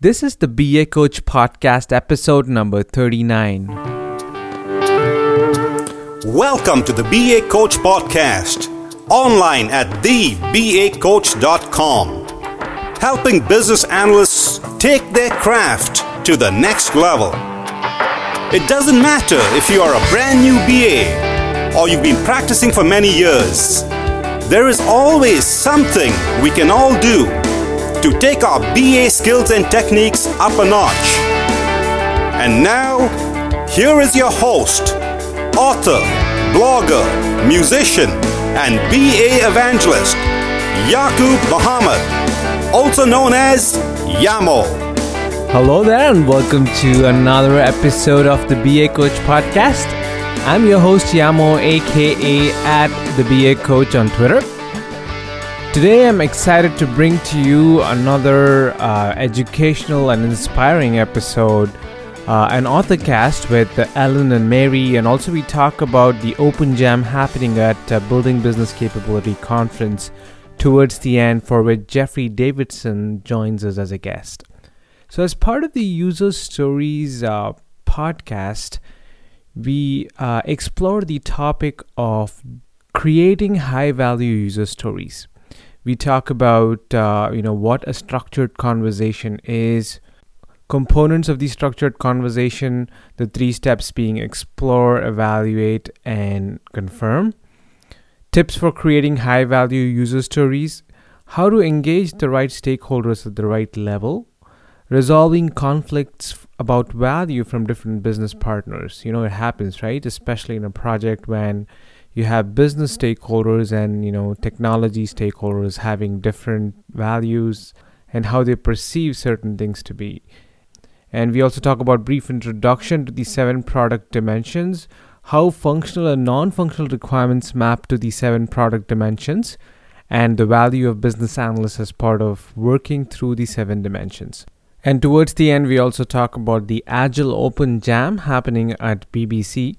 This is the BA Coach Podcast, episode number 39. Welcome to the BA Coach Podcast, online at thebacoach.com, helping business analysts take their craft to the next level. It doesn't matter if you are a brand new BA or you've been practicing for many years, there is always something we can all do to take our BA skills and techniques up a notch. And now, here is your host, author, blogger, musician, and BA evangelist, Yakub Muhammad, also known as Yamo. Hello there, and welcome to another episode of the BA Coach Podcast. I'm your host, Yamo, aka at the BA Coach on Twitter. Today, I'm excited to bring to you another uh, educational and inspiring episode, uh, an author cast with Ellen and Mary, and also we talk about the Open Jam happening at uh, Building Business Capability Conference towards the end, for which Jeffrey Davidson joins us as a guest. So, as part of the User Stories uh, podcast, we uh, explore the topic of creating high value user stories we talk about uh, you know what a structured conversation is components of the structured conversation the three steps being explore evaluate and confirm tips for creating high value user stories how to engage the right stakeholders at the right level resolving conflicts about value from different business partners. You know it happens right? Especially in a project when you have business stakeholders and you know technology stakeholders having different values and how they perceive certain things to be. And we also talk about brief introduction to the seven product dimensions how functional and non-functional requirements map to the seven product dimensions and the value of business analysts as part of working through the seven dimensions. And towards the end we also talk about the agile open jam happening at bbc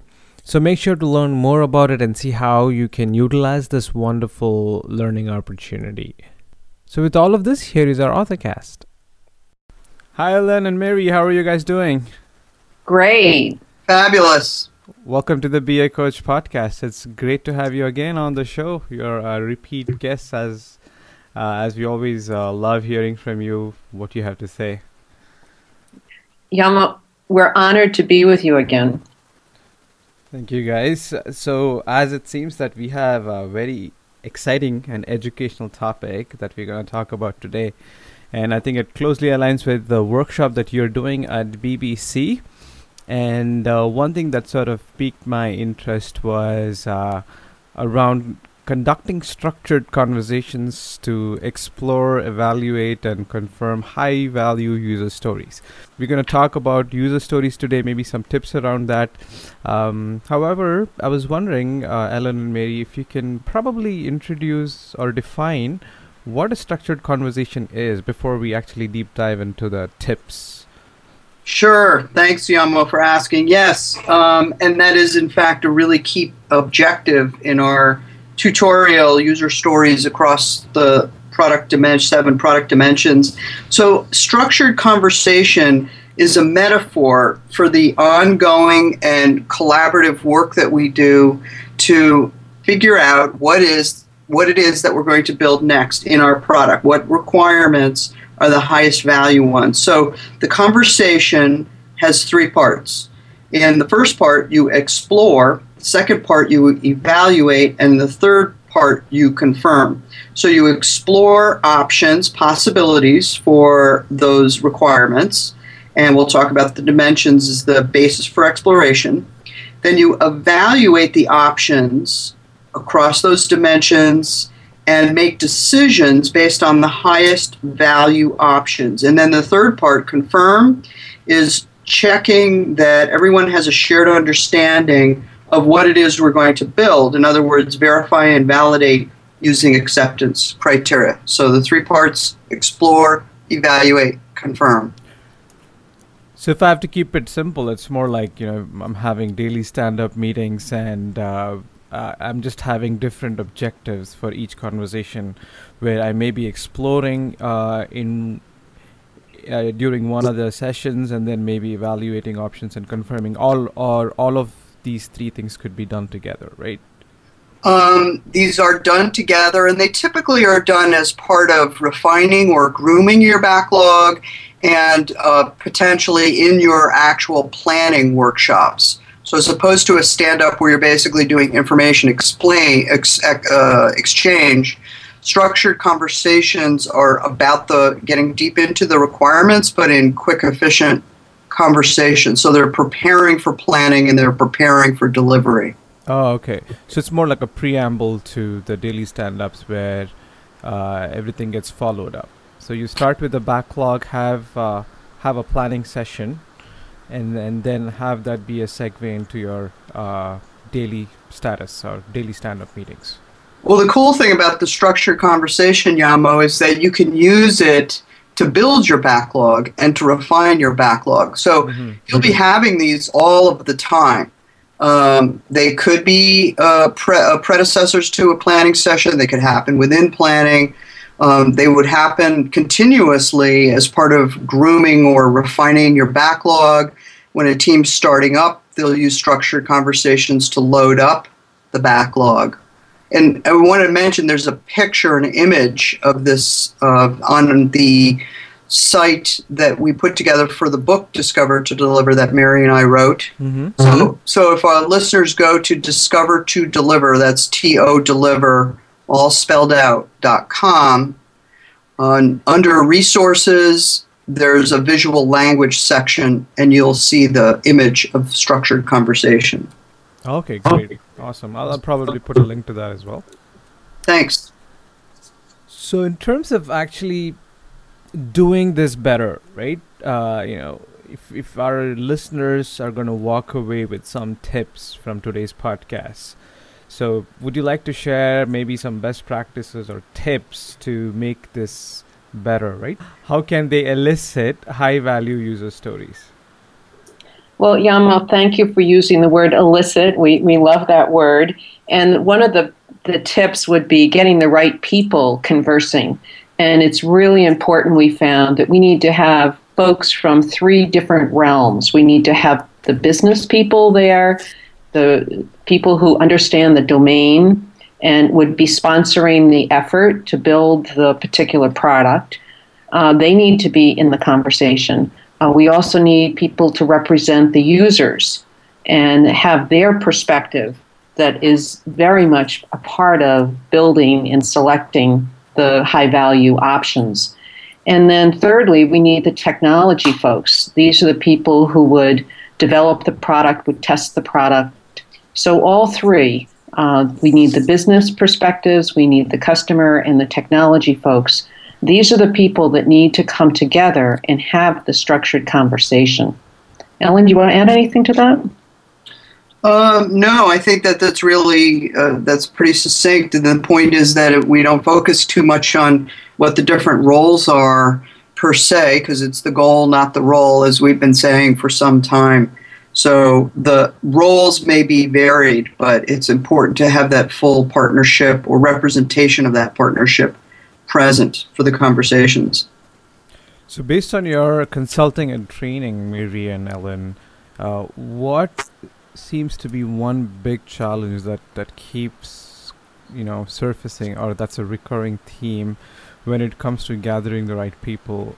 so make sure to learn more about it and see how you can utilize this wonderful learning opportunity. So with all of this, here is our authorcast. Hi, Ellen and Mary. How are you guys doing? Great. Fabulous. Welcome to the BA Coach podcast. It's great to have you again on the show. You're a repeat guest, as uh, as we always uh, love hearing from you what you have to say. Yamo, we're honored to be with you again. Thank you, guys. So, as it seems that we have a very exciting and educational topic that we're going to talk about today, and I think it closely aligns with the workshop that you're doing at BBC. And uh, one thing that sort of piqued my interest was uh, around conducting structured conversations to explore, evaluate, and confirm high value user stories. We're going to talk about user stories today, maybe some tips around that. Um, however, I was wondering, uh, Ellen and Mary, if you can probably introduce or define what a structured conversation is before we actually deep dive into the tips. Sure. Thanks, Yamo, for asking. Yes, um, and that is, in fact, a really key objective in our tutorial user stories across the product dimension, seven product dimensions. So, structured conversation is a metaphor for the ongoing and collaborative work that we do to figure out what is what it is that we're going to build next in our product. What requirements are the highest value ones? So, the conversation has three parts. In the first part, you explore second part you evaluate, and the third part you confirm. So you explore options, possibilities for those requirements, and we'll talk about the dimensions as the basis for exploration. Then you evaluate the options across those dimensions and make decisions based on the highest value options. And then the third part, confirm, is checking that everyone has a shared understanding of what it is we're going to build. In other words, verify and validate using acceptance criteria. So the three parts explore, evaluate, confirm. So if I have to keep it simple, it's more like you know I'm having daily stand-up meetings and uh, uh, I'm just having different objectives for each conversation, where I may be exploring uh, in uh, during one of the sessions and then maybe evaluating options and confirming all or all of these three things could be done together right? Um, these are done together and they typically are done as part of refining or grooming your backlog and uh, potentially in your actual planning workshops. So as opposed to a stand-up where you're basically doing information explain ex, uh, exchange structured conversations are about the getting deep into the requirements but in quick efficient conversation. So they're preparing for planning and they're preparing for delivery. Oh okay. So it's more like a preamble to the daily stand-ups where uh, everything gets followed up. So you start with the backlog have uh, have a planning session and and then have that be a segue into your uh, daily status or daily stand-up meetings. Well, the cool thing about the structured conversation, Yamo, is that you can use it to build your backlog and to refine your backlog. So mm-hmm. you'll be having these all of the time. Um, they could be uh, pre- uh, predecessors to a planning session. They could happen within planning. Um, they would happen continuously as part of grooming or refining your backlog. When a team's starting up, they'll use structured conversations to load up the backlog. And I want to mention there's a picture, an image of this uh, on the site that we put together for the book Discover to Deliver that Mary and I wrote. Mm-hmm. So, so if our listeners go to Discover to Deliver, that's T O Deliver, all spelled out, dot com, on, under resources, there's a visual language section, and you'll see the image of structured conversation. Okay, great. Awesome. I'll, I'll, probably put a link to that as well. Thanks. So, in terms of actually doing this better, right? Uh, you know, if, if our listeners are going to walk away with some tips from today's podcast, so would you like to share maybe some best practices or tips to make this better, right? How can they elicit high value user stories? Well, Yamo, thank you for using the word elicit. We, we love that word. And one of the, the tips would be getting the right people conversing. And it's really important, we found, that we need to have folks from three different realms. We need to have the business people there, the people who understand the domain and would be sponsoring the effort to build the particular product. Uh, they need to be in the conversation. Uh, we also need people to represent the users and have their perspective that is very much a part of building and selecting the high value options. And then, thirdly, we need the technology folks. These are the people who would develop the product, would test the product. So, all three uh, we need the business perspectives, we need the customer, and the technology folks these are the people that need to come together and have the structured conversation. Ellen, do you want to add anything to that? Um, no, I think that that's really uh, that's pretty succinct. And the point is that we don't focus too much on what the different roles are per se, because it's the goal, not the role, as we've been saying for some time. So the roles may be varied, but it's important to have that full partnership or representation of that partnership present for the conversations. So, based on your consulting and training, Mary and Ellen, uh, what seems to be one big challenge that, that keeps, you know, surfacing, or that's a recurring theme when it comes to gathering the right people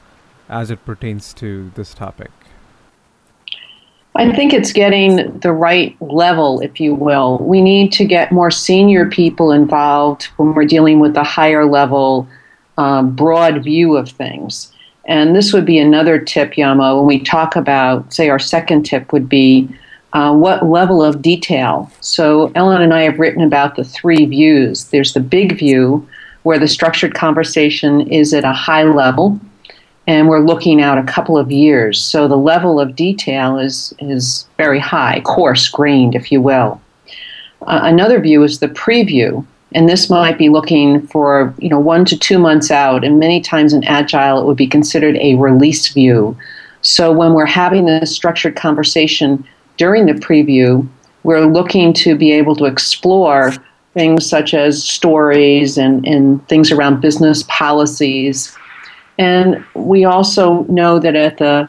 as it pertains to this topic? I think it's getting the right level, if you will. We need to get more senior people involved when we're dealing with the higher level broad view of things. And this would be another tip, Yamo, when we talk about, say, our second tip would be uh, what level of detail. So, Ellen and I have written about the three views. There's the big view, where the structured conversation is at a high level, and we're looking out a couple of years. So, the level of detail is, is very high, coarse grained, if you will. Uh, another view is the preview, and this might be looking for you know one to two months out. And many times in agile it would be considered a release view. So when we're having this structured conversation during the preview we're looking to be able to explore things such as stories and, and things around business policies. And we also know that at the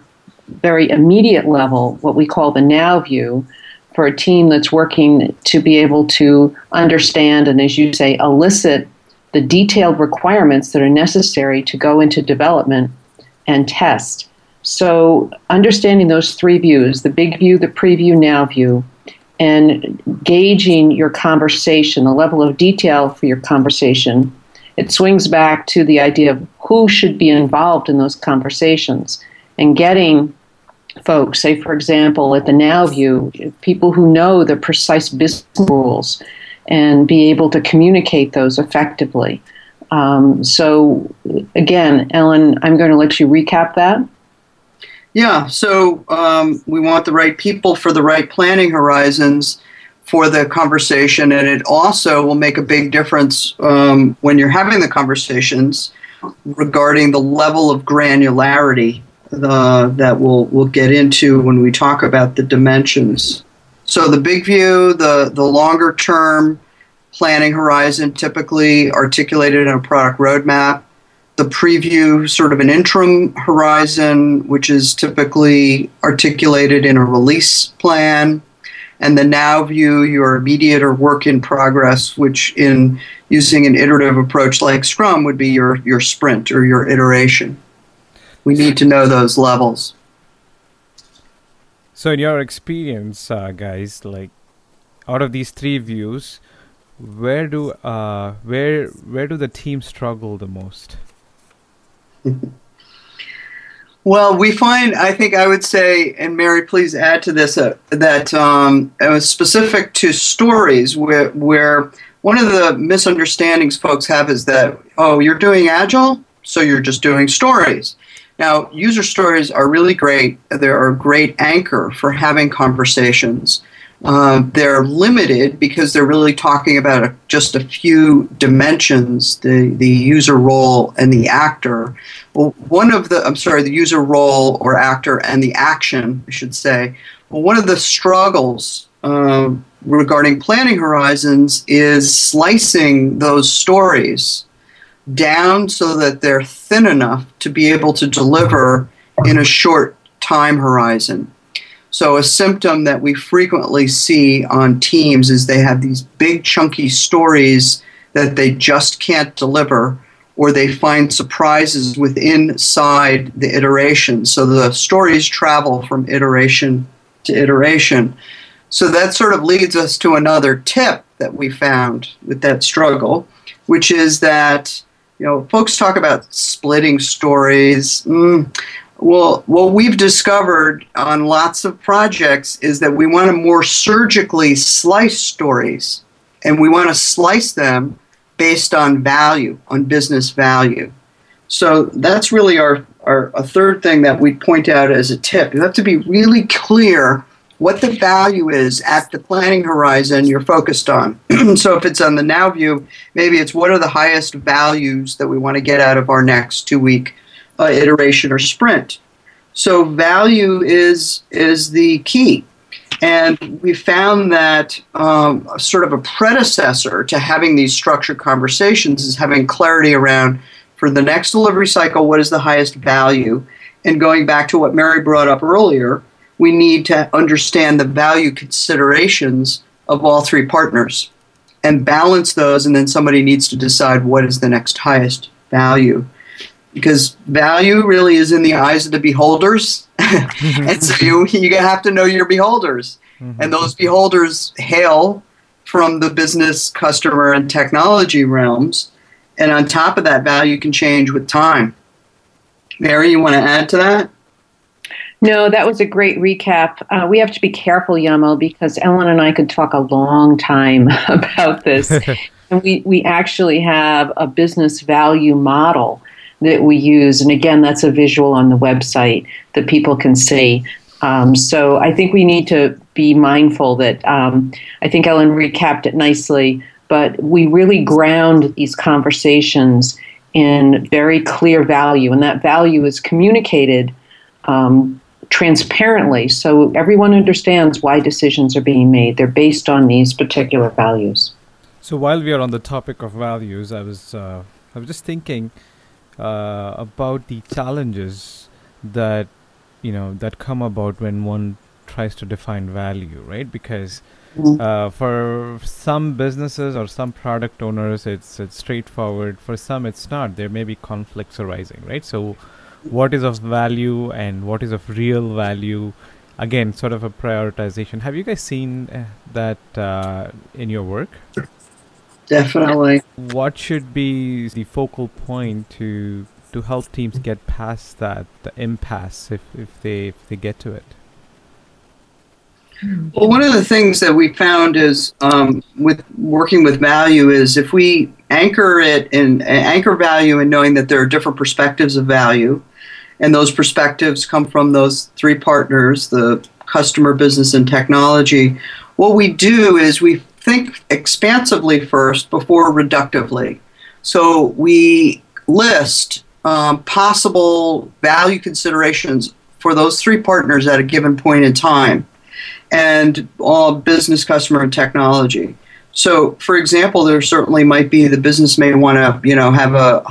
very immediate level, what we call the now view, for a team that's working to be able to understand and, as you say, elicit the detailed requirements that are necessary to go into development and test. So, understanding those three views the big view, the preview, now view, and gauging your conversation, the level of detail for your conversation, it swings back to the idea of who should be involved in those conversations and getting folks, say, for example, at the Now View, people who know the precise business rules and be able to communicate those effectively. Um, so, again, Ellen, I'm going to let you recap that. Yeah, so um, we want the right people for the right planning horizons for the conversation, and it also will make a big difference um, when you're having the conversations regarding the level of granularity uh, that we'll we'll get into when we talk about the dimensions. So the big view, the the longer term planning horizon, typically articulated in a product roadmap. The preview, sort of an interim horizon, which is typically articulated in a release plan. And the now view, your immediate or work in progress, which in using an iterative approach like Scrum would be your, your sprint or your iteration we need to know those levels. So, in your experience, uh, guys, like out of these three views, where do uh, where where do the teams struggle the most? well, we find I think I would say, and Mary, please add to this uh, that um, it was specific to stories where where one of the misunderstandings folks have is that oh, you're doing agile, so you're just doing stories. Now, user stories are really great. They're a great anchor for having conversations. Uh, they're limited because they're really talking about a, just a few dimensions the, the user role and the actor. Well, one of the, I'm sorry, the user role or actor and the action, I should say. Well, one of the struggles uh, regarding planning horizons is slicing those stories down so that they're thin enough to be able to deliver in a short time horizon. So, a symptom that we frequently see on teams is they have these big, chunky stories that they just can't deliver, or they find surprises within inside the iteration. So, the stories travel from iteration to iteration. So, that sort of leads us to another tip that we found with that struggle, which is that you know, folks talk about splitting stories. Mm, well, what we've discovered on lots of projects is that we want to more surgically slice stories, and we want to slice them based on value, on business value. So that's really our, our a third thing that we point out as a tip. You have to be really clear what the value is at the planning horizon you're focused on. so if it's on the now view, maybe it's what are the highest values that we want to get out of our next two week uh, iteration or sprint. So value is is the key. And we found that um, sort of a predecessor to having these structured conversations is having clarity around for the next delivery cycle, what is the highest value? And going back to what Mary brought up earlier, we need to understand the value considerations of all three partners and balance those, and then somebody needs to decide what is the next highest value. Because value really is in the eyes of the beholders, and so you you have to know your beholders, mm-hmm. and those beholders hail from the business, customer, and technology realms. And on top of that, value can change with time. Mary, you want to add to that? No, that was a great recap. Uh, we have to be careful, Yamo, because Ellen and I could talk a long time about this. and we, we actually have a business value model that we use. And again, that's a visual on the website that people can see. Um, so I think we need to be mindful that um, I think Ellen recapped it nicely, but we really ground these conversations in very clear value, and that value is communicated um, transparently so everyone understands why decisions are being made. They're based on these particular values. So while we are on the topic of values, I was uh, I was just thinking uh, about the challenges that you know that come about when one tries to define value, right? Because mm-hmm. uh, for some businesses or some product owners, it's it's straightforward. For some, it's not. There may be conflicts arising, right? So, what is of value and what is of real value? Again, sort of a prioritization. Have you guys seen uh, that uh, in your work? Definitely. What should be the focal point to to help teams get past that the impasse if, if they if they get to it? Well, one of the things that we found is um, with working with value is if we anchor it in anchor value in knowing that there are different perspectives of value, and those perspectives come from those three partners: the customer, business, and technology. What we do is we think expansively first before reductively. So we list um, possible value considerations for those three partners at a given point in time, and all business, customer, and technology. So, for example, there certainly might be the business may want to, you know, have a,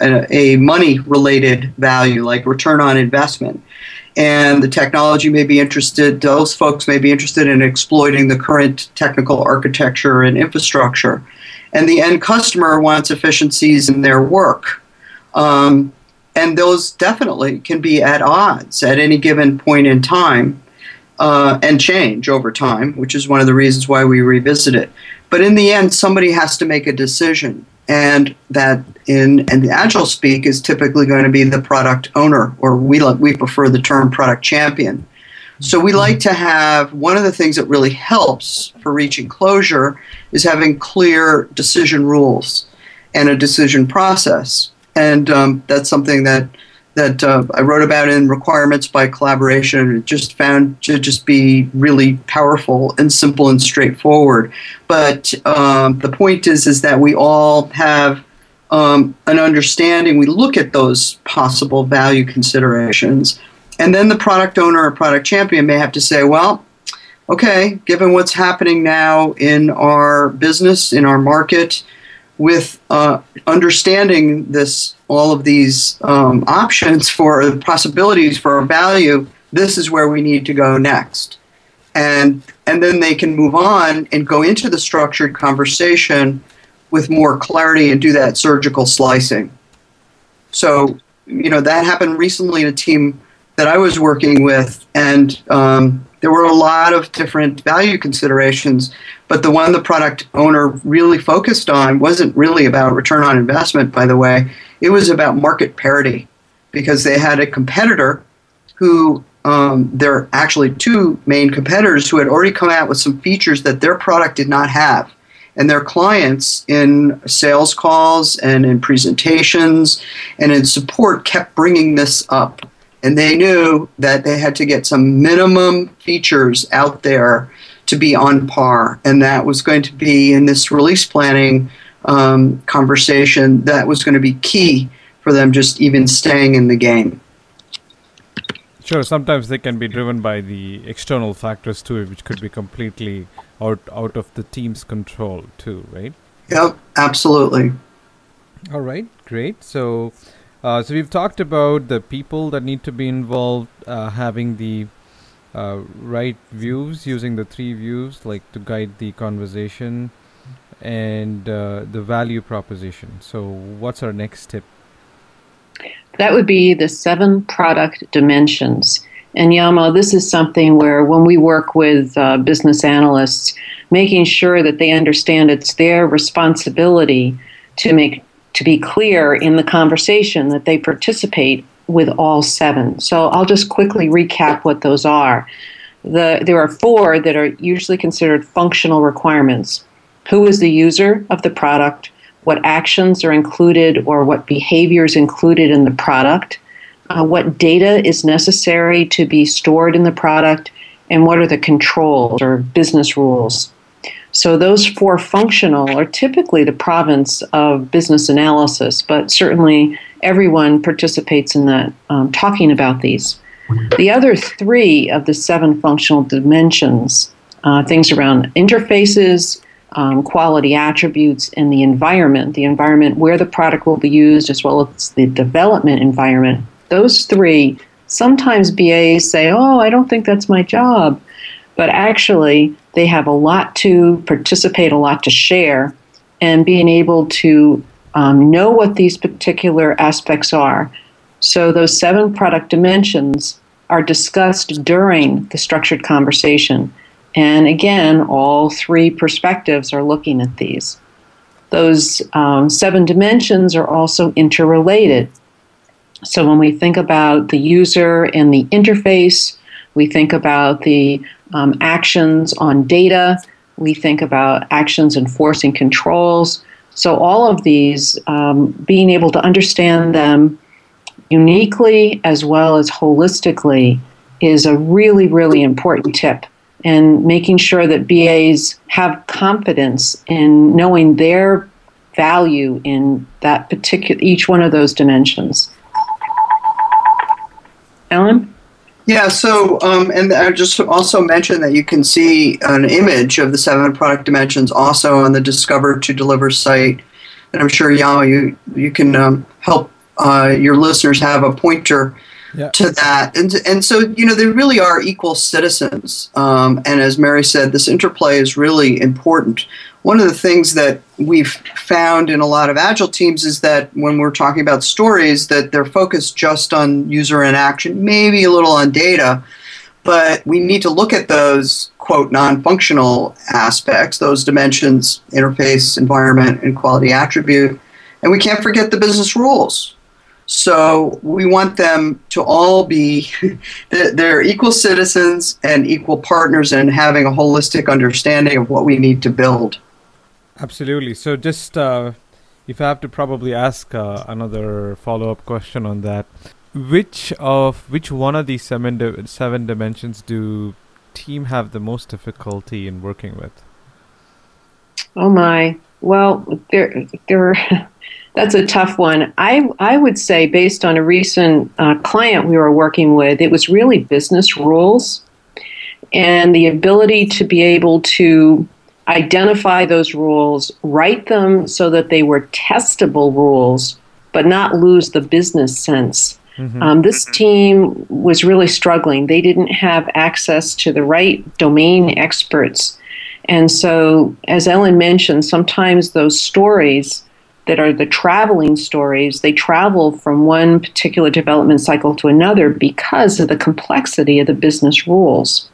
a, a money-related value like return on investment, and the technology may be interested. Those folks may be interested in exploiting the current technical architecture and infrastructure, and the end customer wants efficiencies in their work. Um, and those definitely can be at odds at any given point in time uh, and change over time, which is one of the reasons why we revisit it. But in the end, somebody has to make a decision, and that in and the agile speak is typically going to be the product owner, or we we prefer the term product champion. So we like to have one of the things that really helps for reaching closure is having clear decision rules and a decision process and um, that's something that that uh, I wrote about in Requirements by Collaboration. It just found to just be really powerful and simple and straightforward. But um, the point is, is that we all have um, an understanding. We look at those possible value considerations, and then the product owner or product champion may have to say, well. Okay, given what's happening now in our business, in our market, with uh, understanding this, all of these um, options for possibilities for our value, this is where we need to go next. And, and then they can move on and go into the structured conversation with more clarity and do that surgical slicing. So, you know, that happened recently in a team that I was working with, and um, there were a lot of different value considerations, but the one the product owner really focused on wasn't really about return on investment, by the way. It was about market parity because they had a competitor who, um, there are actually two main competitors who had already come out with some features that their product did not have. And their clients in sales calls and in presentations and in support kept bringing this up and they knew that they had to get some minimum features out there to be on par, and that was going to be in this release planning um, conversation that was going to be key for them just even staying in the game. Sure, sometimes they can be driven by the external factors too, which could be completely out out of the team's control too, right? Yep, absolutely. All right, great. So uh, so we've talked about the people that need to be involved, uh, having the uh, views, using the three views, like to guide the conversation, and uh, the value proposition. So, what's our next tip? That would be the seven product dimensions. And Yamo, this is something where when we work with uh, business analysts, making sure that they understand it's their responsibility to make to be clear in the conversation that they participate with all seven. So I'll just quickly recap what those are. The, there are four that are usually considered functional requirements. Who is the user of the product? What actions are included or what behaviors included in the product? Uh, what data is necessary to be stored in the product? And what are the controls or business rules? So those four functional are typically the province of business analysis, but certainly everyone participates in that, um, talking about these. The other three of the seven functional dimensions, uh, things around interfaces, um, quality attributes and the environment, the environment where the product will be used, as well as the development environment. Those three, sometimes BAs say, Oh, I don't think that's my job. But actually, they have a lot to participate, a lot to share, and being able to um, know what these particular aspects are. So, those seven product dimensions are discussed during the structured conversation. And again, all three perspectives are looking at these. Those um, seven dimensions are also interrelated. So when we think about the user and the interface, we think about the um, actions on data, we think about actions enforcing controls. So all of these, um, being able to understand them uniquely as well as holistically is a really, really important tip and making sure that BAs have confidence in knowing their value in that particular each one of those dimensions. Ellen? Yeah, so, um, and I just also mentioned that you can see an image of the seven product dimensions also on the Discover to Deliver site. And I'm sure, Yamo, you, you can um, help uh, your listeners have a pointer yeah. to that. And, and so, you know, they really are equal citizens. Um, and as Mary said, this interplay is really important. One of the things that we've found in a lot of agile teams is that when we're talking about stories, that they're focused just on user interaction, maybe a little on data, but we need to look at those quote non-functional aspects, those dimensions, interface, environment, and quality attribute, and we can't forget the business rules so we want them to all be, they're equal citizens and equal partners and having a holistic understanding of what we need to build. Absolutely. So just uh, if I have to probably ask uh, another follow-up question on that, which of which one of these seven di- seven dimensions do team have the most difficulty in working with? Oh my. Well, there there That's a tough one. I, I would say, based on a recent uh, client we were working with, it was really business rules and the ability to be able to identify those rules, write them so that they were testable rules, but not lose the business sense. Mm-hmm. Um, this team was really struggling. They didn't have access to the right domain experts. And so, as Ellen mentioned, sometimes those stories that are the traveling stories, they travel from one particular development cycle to another because of the complexity of the business rules.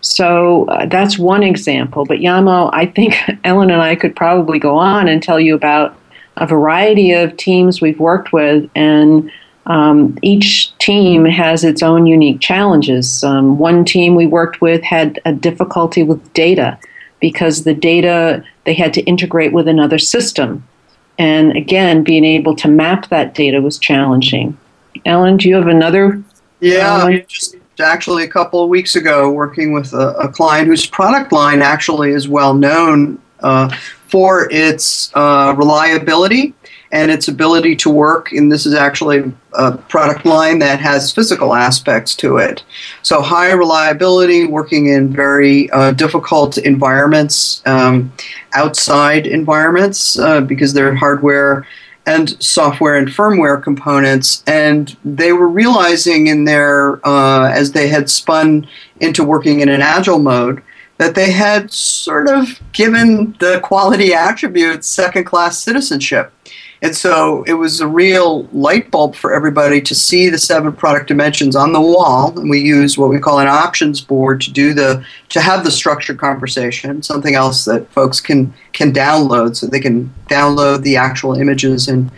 So uh, that's one example. But Yamo, I think Ellen and I could probably go on and tell you about a variety of teams we've worked with, and um, each team has its own unique challenges. Um, one team we worked with had a difficulty with data because the data they had to integrate with another system and again, being able to map that data was challenging. Ellen, do you have another? Yeah, just actually a couple of weeks ago, working with a, a client whose product line actually is well known uh, for its uh, reliability and its ability to work. And this is actually a product line that has physical aspects to it. So, high reliability, working in very uh, difficult environments, um, outside environments, uh, because they're hardware and software and firmware components. And they were realizing in their, uh, as they had spun into working in an agile mode, that they had sort of given the quality attributes second class citizenship. And so it was a real light bulb for everybody to see the seven product dimensions on the wall. And we use what we call an options board to do the to have the structured conversation, something else that folks can can download so they can download the actual images and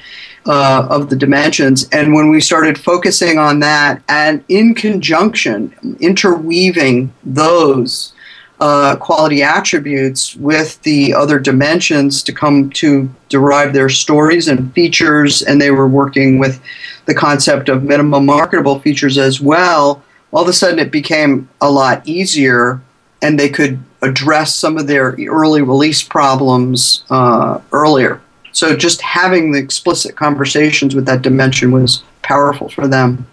uh, of the dimensions. And when we started focusing on that and in conjunction, interweaving those uh, quality attributes with the other dimensions to come to derive their stories and features, and they were working with the concept of minimum marketable features as well. All of a sudden, it became a lot easier, and they could address some of their early release problems uh, earlier. So, just having the explicit conversations with that dimension was powerful for them.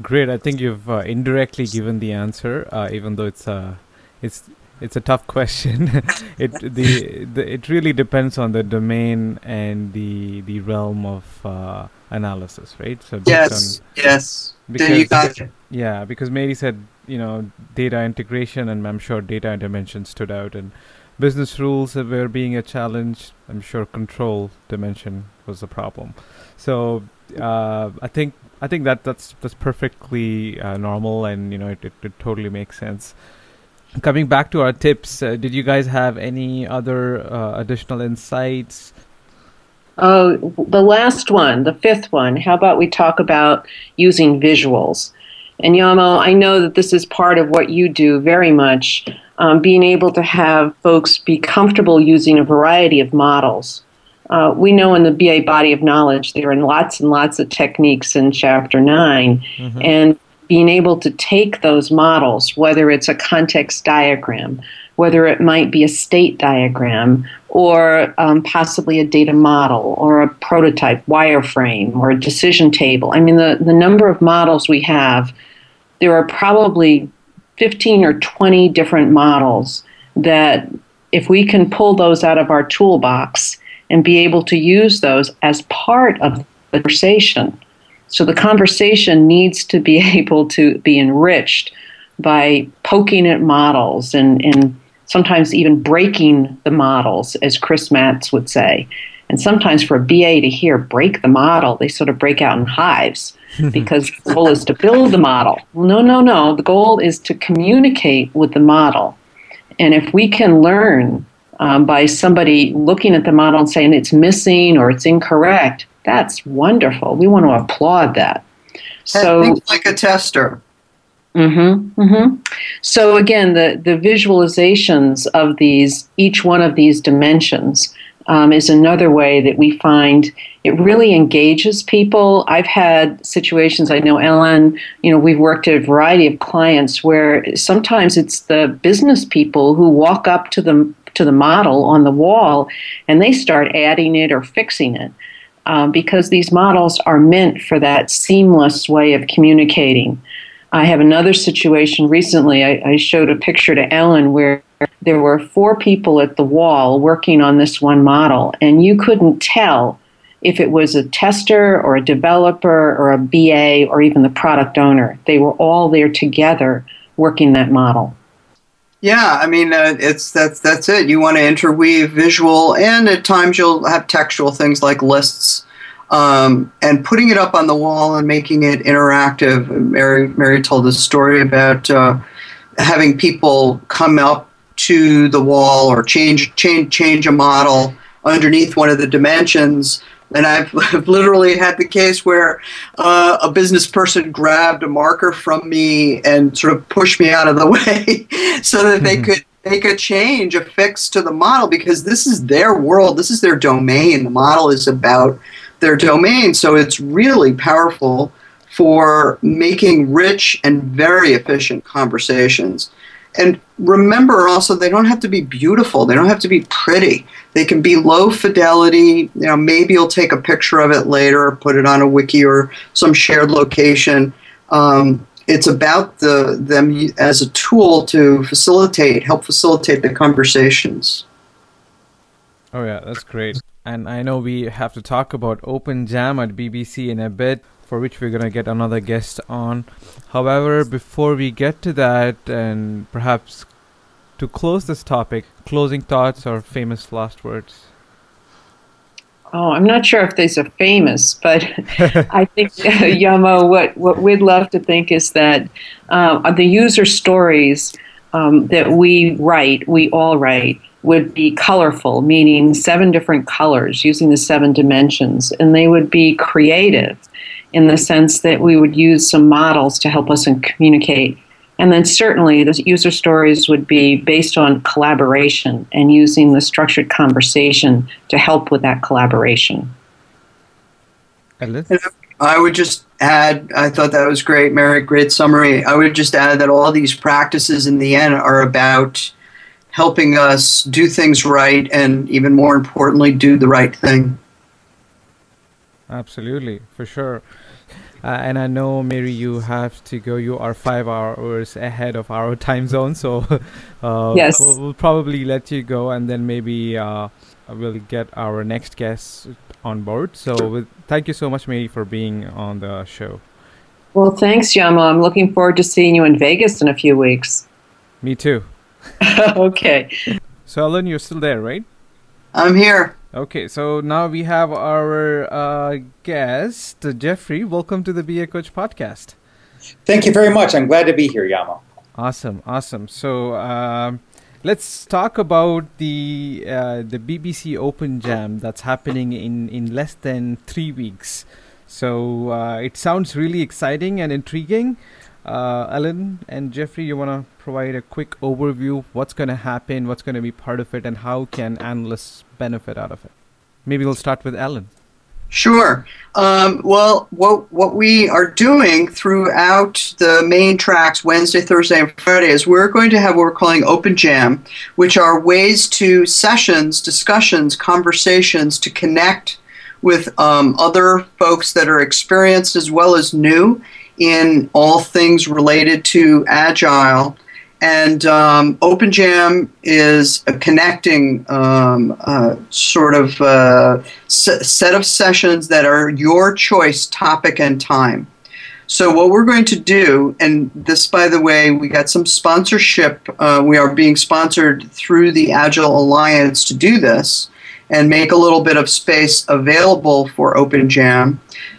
Great. I think you've uh, indirectly given the answer, uh, even though it's uh, it's it's a tough question. it the, the it really depends on the domain and the the realm of uh, analysis, right? So yes, on, yes. Because, you got it. Yeah, because Mary said you know data integration, and I'm sure data dimension stood out, and business rules were being a challenge. I'm sure control dimension was a problem. So uh, I think I think that that's that's perfectly uh, normal, and you know it, it, it totally makes sense coming back to our tips, uh, did you guys have any other uh, additional insights? Oh, the last one, the fifth one. How about we talk about using visuals? And Yamo, I know that this is part of what you do very much, um, being able to have folks be comfortable using a variety of models. Uh, we know in the BA body of knowledge there are lots and lots of techniques in Chapter 9, mm-hmm. and being able to take those models, whether it's a context diagram, whether it might be a state diagram, or um, possibly a data model, or a prototype wireframe, or a decision table. I mean, the, the number of models we have, there are probably 15 or 20 different models that, if we can pull those out of our toolbox and be able to use those as part of the conversation, so the conversation needs to be able to be enriched by poking at models and, and sometimes even breaking the models, as Chris Matts would say. And sometimes for a BA to hear break the model, they sort of break out in hives because the goal is to build the model. No, no, no. The goal is to communicate with the model. And if we can learn um, by somebody looking at the model and saying it's missing or it's incorrect, that's wonderful. We want to applaud that. So like a tester. Mm-hmm, mm-hmm. So again, the, the visualizations of these, each one of these dimensions, um, is another way that we find it really engages people. I've had situations, I know Ellen, you know, we've worked at a variety of clients where sometimes it's the business people who walk up to the to the model on the wall and they start adding it or fixing it um, because these models are meant for that seamless way of communicating. I have another situation recently. I, I showed a picture to Ellen where there were four people at the wall working on this one model, and you couldn't tell if it was a tester or a developer or a BA or even the product owner. They were all there together working that model. Yeah, I mean, uh, it's that's that's it. You want to interweave visual, and at times you'll have textual things like lists, um, and putting it up on the wall and making it interactive. Mary Mary told a story about uh, having people come up to the wall or change change change a model underneath one of the dimensions and I've, I've literally had the case where uh, a business person grabbed a marker from me and sort of pushed me out of the way so that they mm-hmm. could make a change, a fix to the model because this is their world, this is their domain. The model is about their domain. So it's really powerful for making rich and very efficient conversations. And remember also, they don't have to be beautiful. They don't have to be pretty. They can be low fidelity. You know, maybe you'll take a picture of it later, or put it on a wiki or some shared location. Um, it's about the them as a tool to facilitate, help facilitate the conversations. Oh yeah, that's great. And I know we have to talk about Open Jam at BBC in a bit for which we're going to get another guest on. However, before we get to that, and perhaps to close this topic, closing thoughts or famous last words? Oh, I'm not sure if these are famous, but I think uh, Yamo, what what we'd love to think is that uh, the user stories um, that we write, we all write, would be colorful, meaning seven different colors using the seven dimensions, and they would be creative in the sense that we would use some models to help us and communicate. And then certainly the user stories would be based on collaboration and using the structured conversation to help with that collaboration. I would just add, I thought that was great, Mary, great summary. I would just add that all these practices in the end are about helping us do things right and even more importantly, do the right thing. Absolutely, for sure. Uh, and I know, Mary, you have to go. You are five hours ahead of our time zone, so uh, yes, we'll, we'll, probably let you go, and then maybe uh, we'll get our next guest on board. So, with, thank you so much, Mary, for being on the show. Well, thanks, Yamo. I'm looking forward to seeing you in Vegas in a few weeks. Me too. okay. So, Ellen, you're still there, right? I'm here. Okay, so now we have our uh, guest, Jeffrey. Welcome to the BA Coach podcast. Thank you very much. I'm glad to be here, Yamo. Awesome, awesome. So um, let's talk about the uh, the BBC Open Jam that's happening in in less than three weeks. So uh, it sounds really exciting and intriguing. Uh, Ellen and Jeffrey, you want to provide a quick overview? What's going to happen? What's going to be part of it? And how can analysts benefit out of it? Maybe we'll start with Ellen. Sure. Um, well, what what we are doing throughout the main tracks, Wednesday, Thursday, and Friday, is we're going to have what we're calling Open Jam, which are ways to sessions, discussions, conversations to connect with um, other folks that are experienced as well as new in all things related to agile. And um, OpenJam is a connecting um, uh, sort of uh, set of sessions that are your choice, topic, and time. So, what we're going to do, and this, by the way, we got some sponsorship. Uh, we are being sponsored through the Agile Alliance to do this and make a little bit of space available for OpenJam.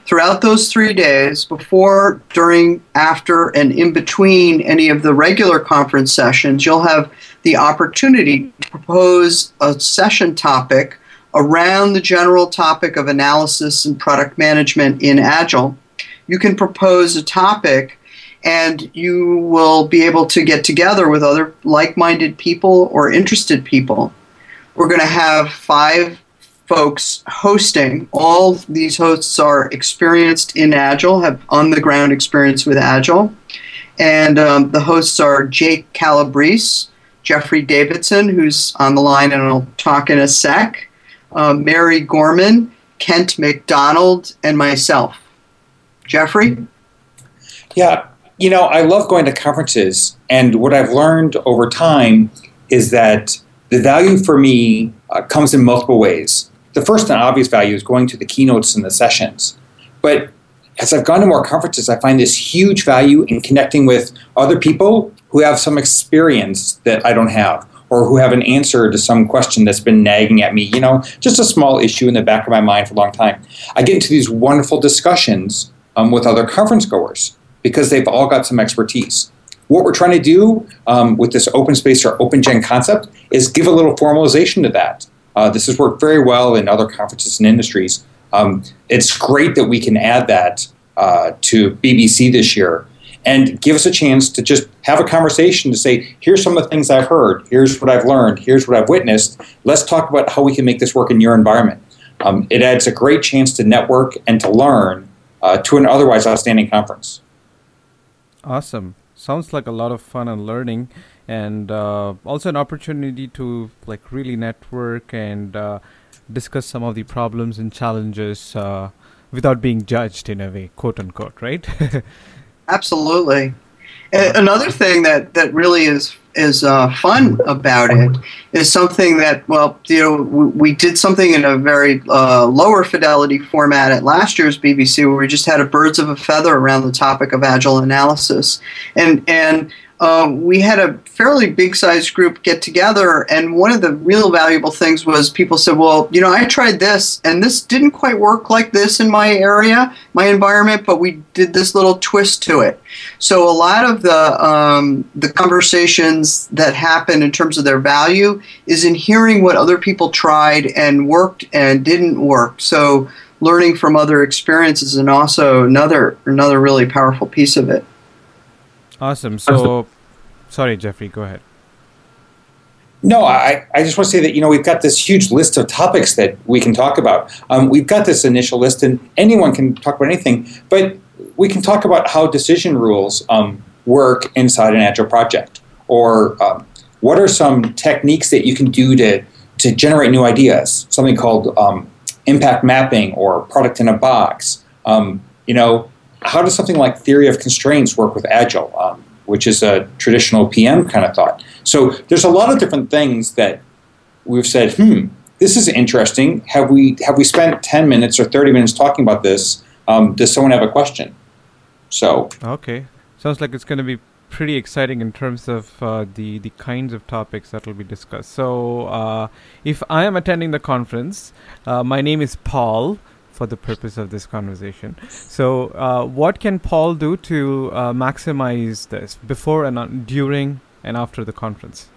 Throughout those three days, before, during, after, and in between any of the regular conference sessions, you'll have the opportunity to propose a session topic around the general topic of analysis and product management in Agile. You can propose a topic and you will be able to get together with other like minded people or interested people we're going to have five folks hosting. All these hosts are experienced in Agile, have on the ground experience with Agile. And um, the hosts are Jake Calabrese, Jeffrey Davidson, who's on the line and I'll talk in a sec, uh, Mary Gorman, Kent McDonald, and myself. Jeffrey? Yeah, you know, I love going to conferences, and what I've learned over time is that the value for me uh, comes in multiple ways. The first and obvious value is going to the keynotes and the sessions. But as I've gone to more conferences, I find this huge value in connecting with other people who have some experience that I don't have or who have an answer to some question that's been nagging at me, you know, just a small issue in the back of my mind for a long time. I get into these wonderful discussions um, with other conference goers because they've all got some expertise. What we're trying to do um, with this open space or open gen concept is give a little formalization to that. Uh, this has worked very well in other conferences and industries. Um, it's great that we can add that uh, to BBC this year and give us a chance to just have a conversation to say, here's some of the things I've heard, here's what I've learned, here's what I've witnessed. Let's talk about how we can make this work in your environment. Um, it adds a great chance to network and to learn uh, to an otherwise outstanding conference. Awesome sounds like a lot of fun and learning and uh, also an opportunity to like really network and uh, discuss some of the problems and challenges uh, without being judged in a way quote unquote right? Absolutely. Another thing that, that really is is uh, fun about it is something that well you know we, we did something in a very uh, lower fidelity format at last year's BBC where we just had a birds of a feather around the topic of agile analysis. And and um, we had a fairly big sized group get together, and one of the real valuable things was people said, Well, you know, I tried this, and this didn't quite work like this in my area, my environment, but we did this little twist to it. So, a lot of the, um, the conversations that happen in terms of their value is in hearing what other people tried and worked and didn't work. So, learning from other experiences and also another another really powerful piece of it. Awesome. So, sorry, Jeffrey, go ahead. No, I, I just want to say that, you know, we've got this huge list of topics that we can talk about. Um, we've got this initial list, and anyone can talk about anything, but we can talk about how decision rules um, work inside an Agile project, or um, what are some techniques that you can do to, to generate new ideas, something called um, impact mapping or product in a box. Um, you know, how does something like theory of constraints work with Agile, um, which is a traditional PM kind of thought? So there's a lot of different things that we've said, hmm, this is interesting. Have we have we spent 10 minutes or 30 minutes talking about this? Um, does someone have a question? So okay, sounds like it's going to be pretty exciting in terms of uh, the the kinds of topics that will be discussed. So, uh, if I am attending the conference, uh, my name is Paul for the purpose of this conversation. So, uh, what can Paul do to uh, maximize this before and on, during and after the conference?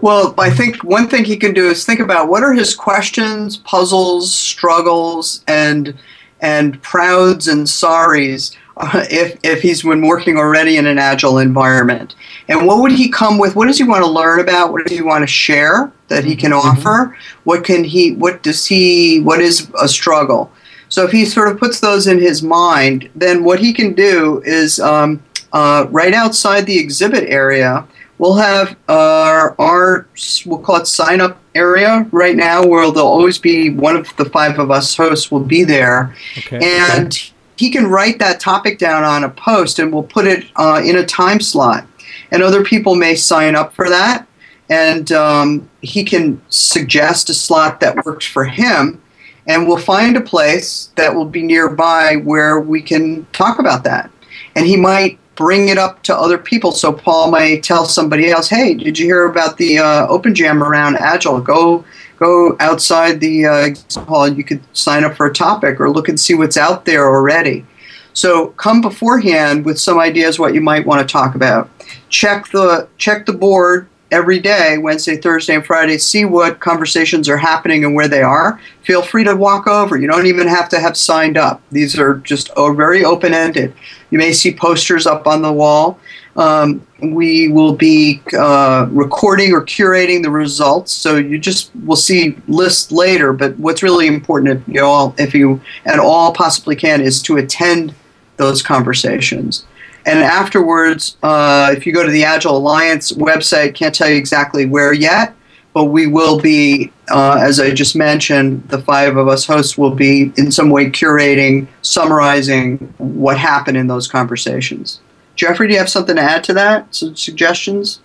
Well, I think one thing he can do is think about what are his questions, puzzles, struggles, and and prouds and sorries uh, if, if he's been working already in an agile environment. And what would he come with? What does he want to learn about? What does he want to share that he can mm-hmm. offer? What can he, what does he, what is a struggle? So if he sort of puts those in his mind, then what he can do is um, uh, right outside the exhibit area, we'll have uh, our we'll call it sign up area right now where there'll always be one of the five of us hosts will be there okay. and okay. He can write that topic down on a post and we'll put it uh, in a time slot and other people may sign up for that and um, he can suggest a slot that works for him and we'll find a place that will be nearby where we can talk about that and he might bring it up to other people. So Paul might tell somebody else, "Hey, did you hear about the uh, Open Jam around Agile? Go go outside the uh, hall. And you could sign up for a topic or look and see what's out there already." So come beforehand with some ideas what you might want to talk about. Check the check the board every day, Wednesday, Thursday, and Friday, see what conversations are happening and where they are. Feel free to walk over. You don't even have to have signed up. These are just oh, very open ended. You may see posters up on the wall. Um, we will be uh, recording or curating the results, so you just will see lists later. But what's really important, if you all, if you at all possibly can, is to attend those conversations. And afterwards, uh, if you go to the Agile Alliance website, can't tell you exactly where yet, but we will be, uh, as I just mentioned, the five of us hosts will be in some way curating, summarizing what happened in those conversations. Jeffrey, do you have something to add to that? Some suggestions?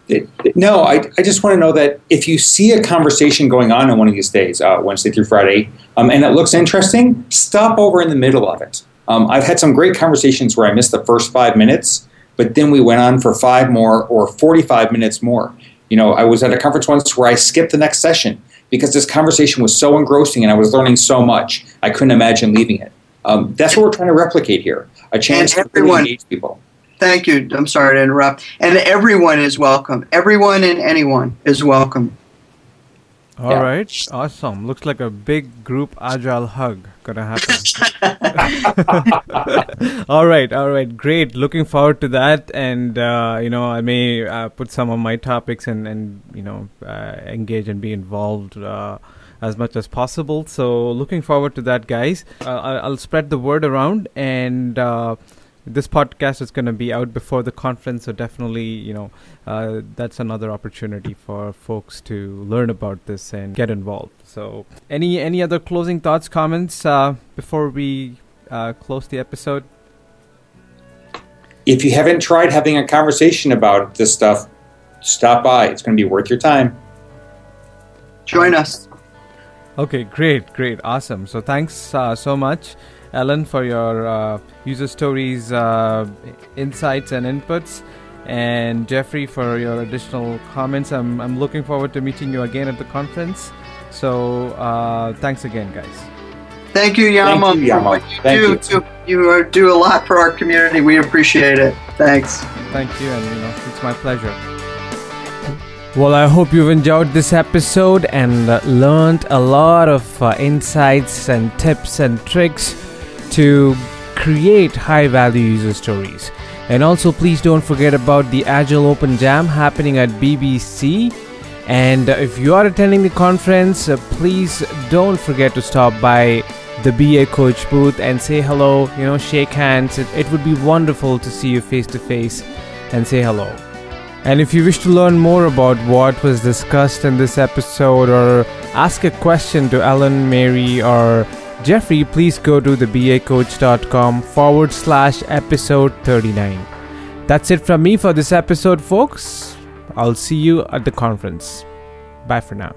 No, I, I just want to know that if you see a conversation going on on one of these days, uh, Wednesday through Friday, um, and it looks interesting, stop over in the middle of it. Um, I've had some great conversations where I missed the first five minutes, but then we went on for five more or 45 minutes more. You know, I was at a conference once where I skipped the next session because this conversation was so engrossing and I was learning so much, I couldn't imagine leaving it. Um, that's what we're trying to replicate here a chance to really engage people. Thank you. I'm sorry to interrupt. And everyone is welcome. Everyone and anyone is welcome. All yeah. right, awesome. Looks like a big group agile hug gonna happen. all right, all right, great. Looking forward to that, and uh, you know, I may uh, put some of my topics and and you know uh, engage and be involved uh, as much as possible. So looking forward to that, guys. Uh, I'll spread the word around and uh, this podcast is going to be out before the conference so definitely you know uh, that's another opportunity for folks to learn about this and get involved. So any any other closing thoughts comments uh, before we uh, close the episode? If you haven't tried having a conversation about this stuff stop by. It's going to be worth your time. Join us. Okay great great awesome. So thanks uh, so much Ellen, for your uh, user stories, uh, insights, and inputs, and Jeffrey for your additional comments. I'm, I'm looking forward to meeting you again at the conference. So uh, thanks again, guys. Thank you, Yamo. Thank you, Yamo. you Thank do, you. To, you do a lot for our community. We appreciate it. Thanks. Thank you, and you know it's my pleasure. Well, I hope you've enjoyed this episode and uh, learned a lot of uh, insights and tips and tricks to create high value user stories. And also, please don't forget about the Agile Open Jam happening at BBC. And if you are attending the conference, uh, please don't forget to stop by the BA Coach booth and say hello, you know, shake hands. It, it would be wonderful to see you face to face and say hello. And if you wish to learn more about what was discussed in this episode or ask a question to Ellen, Mary, or Jeffrey, please go to thebacoach.com forward slash episode 39. That's it from me for this episode, folks. I'll see you at the conference. Bye for now.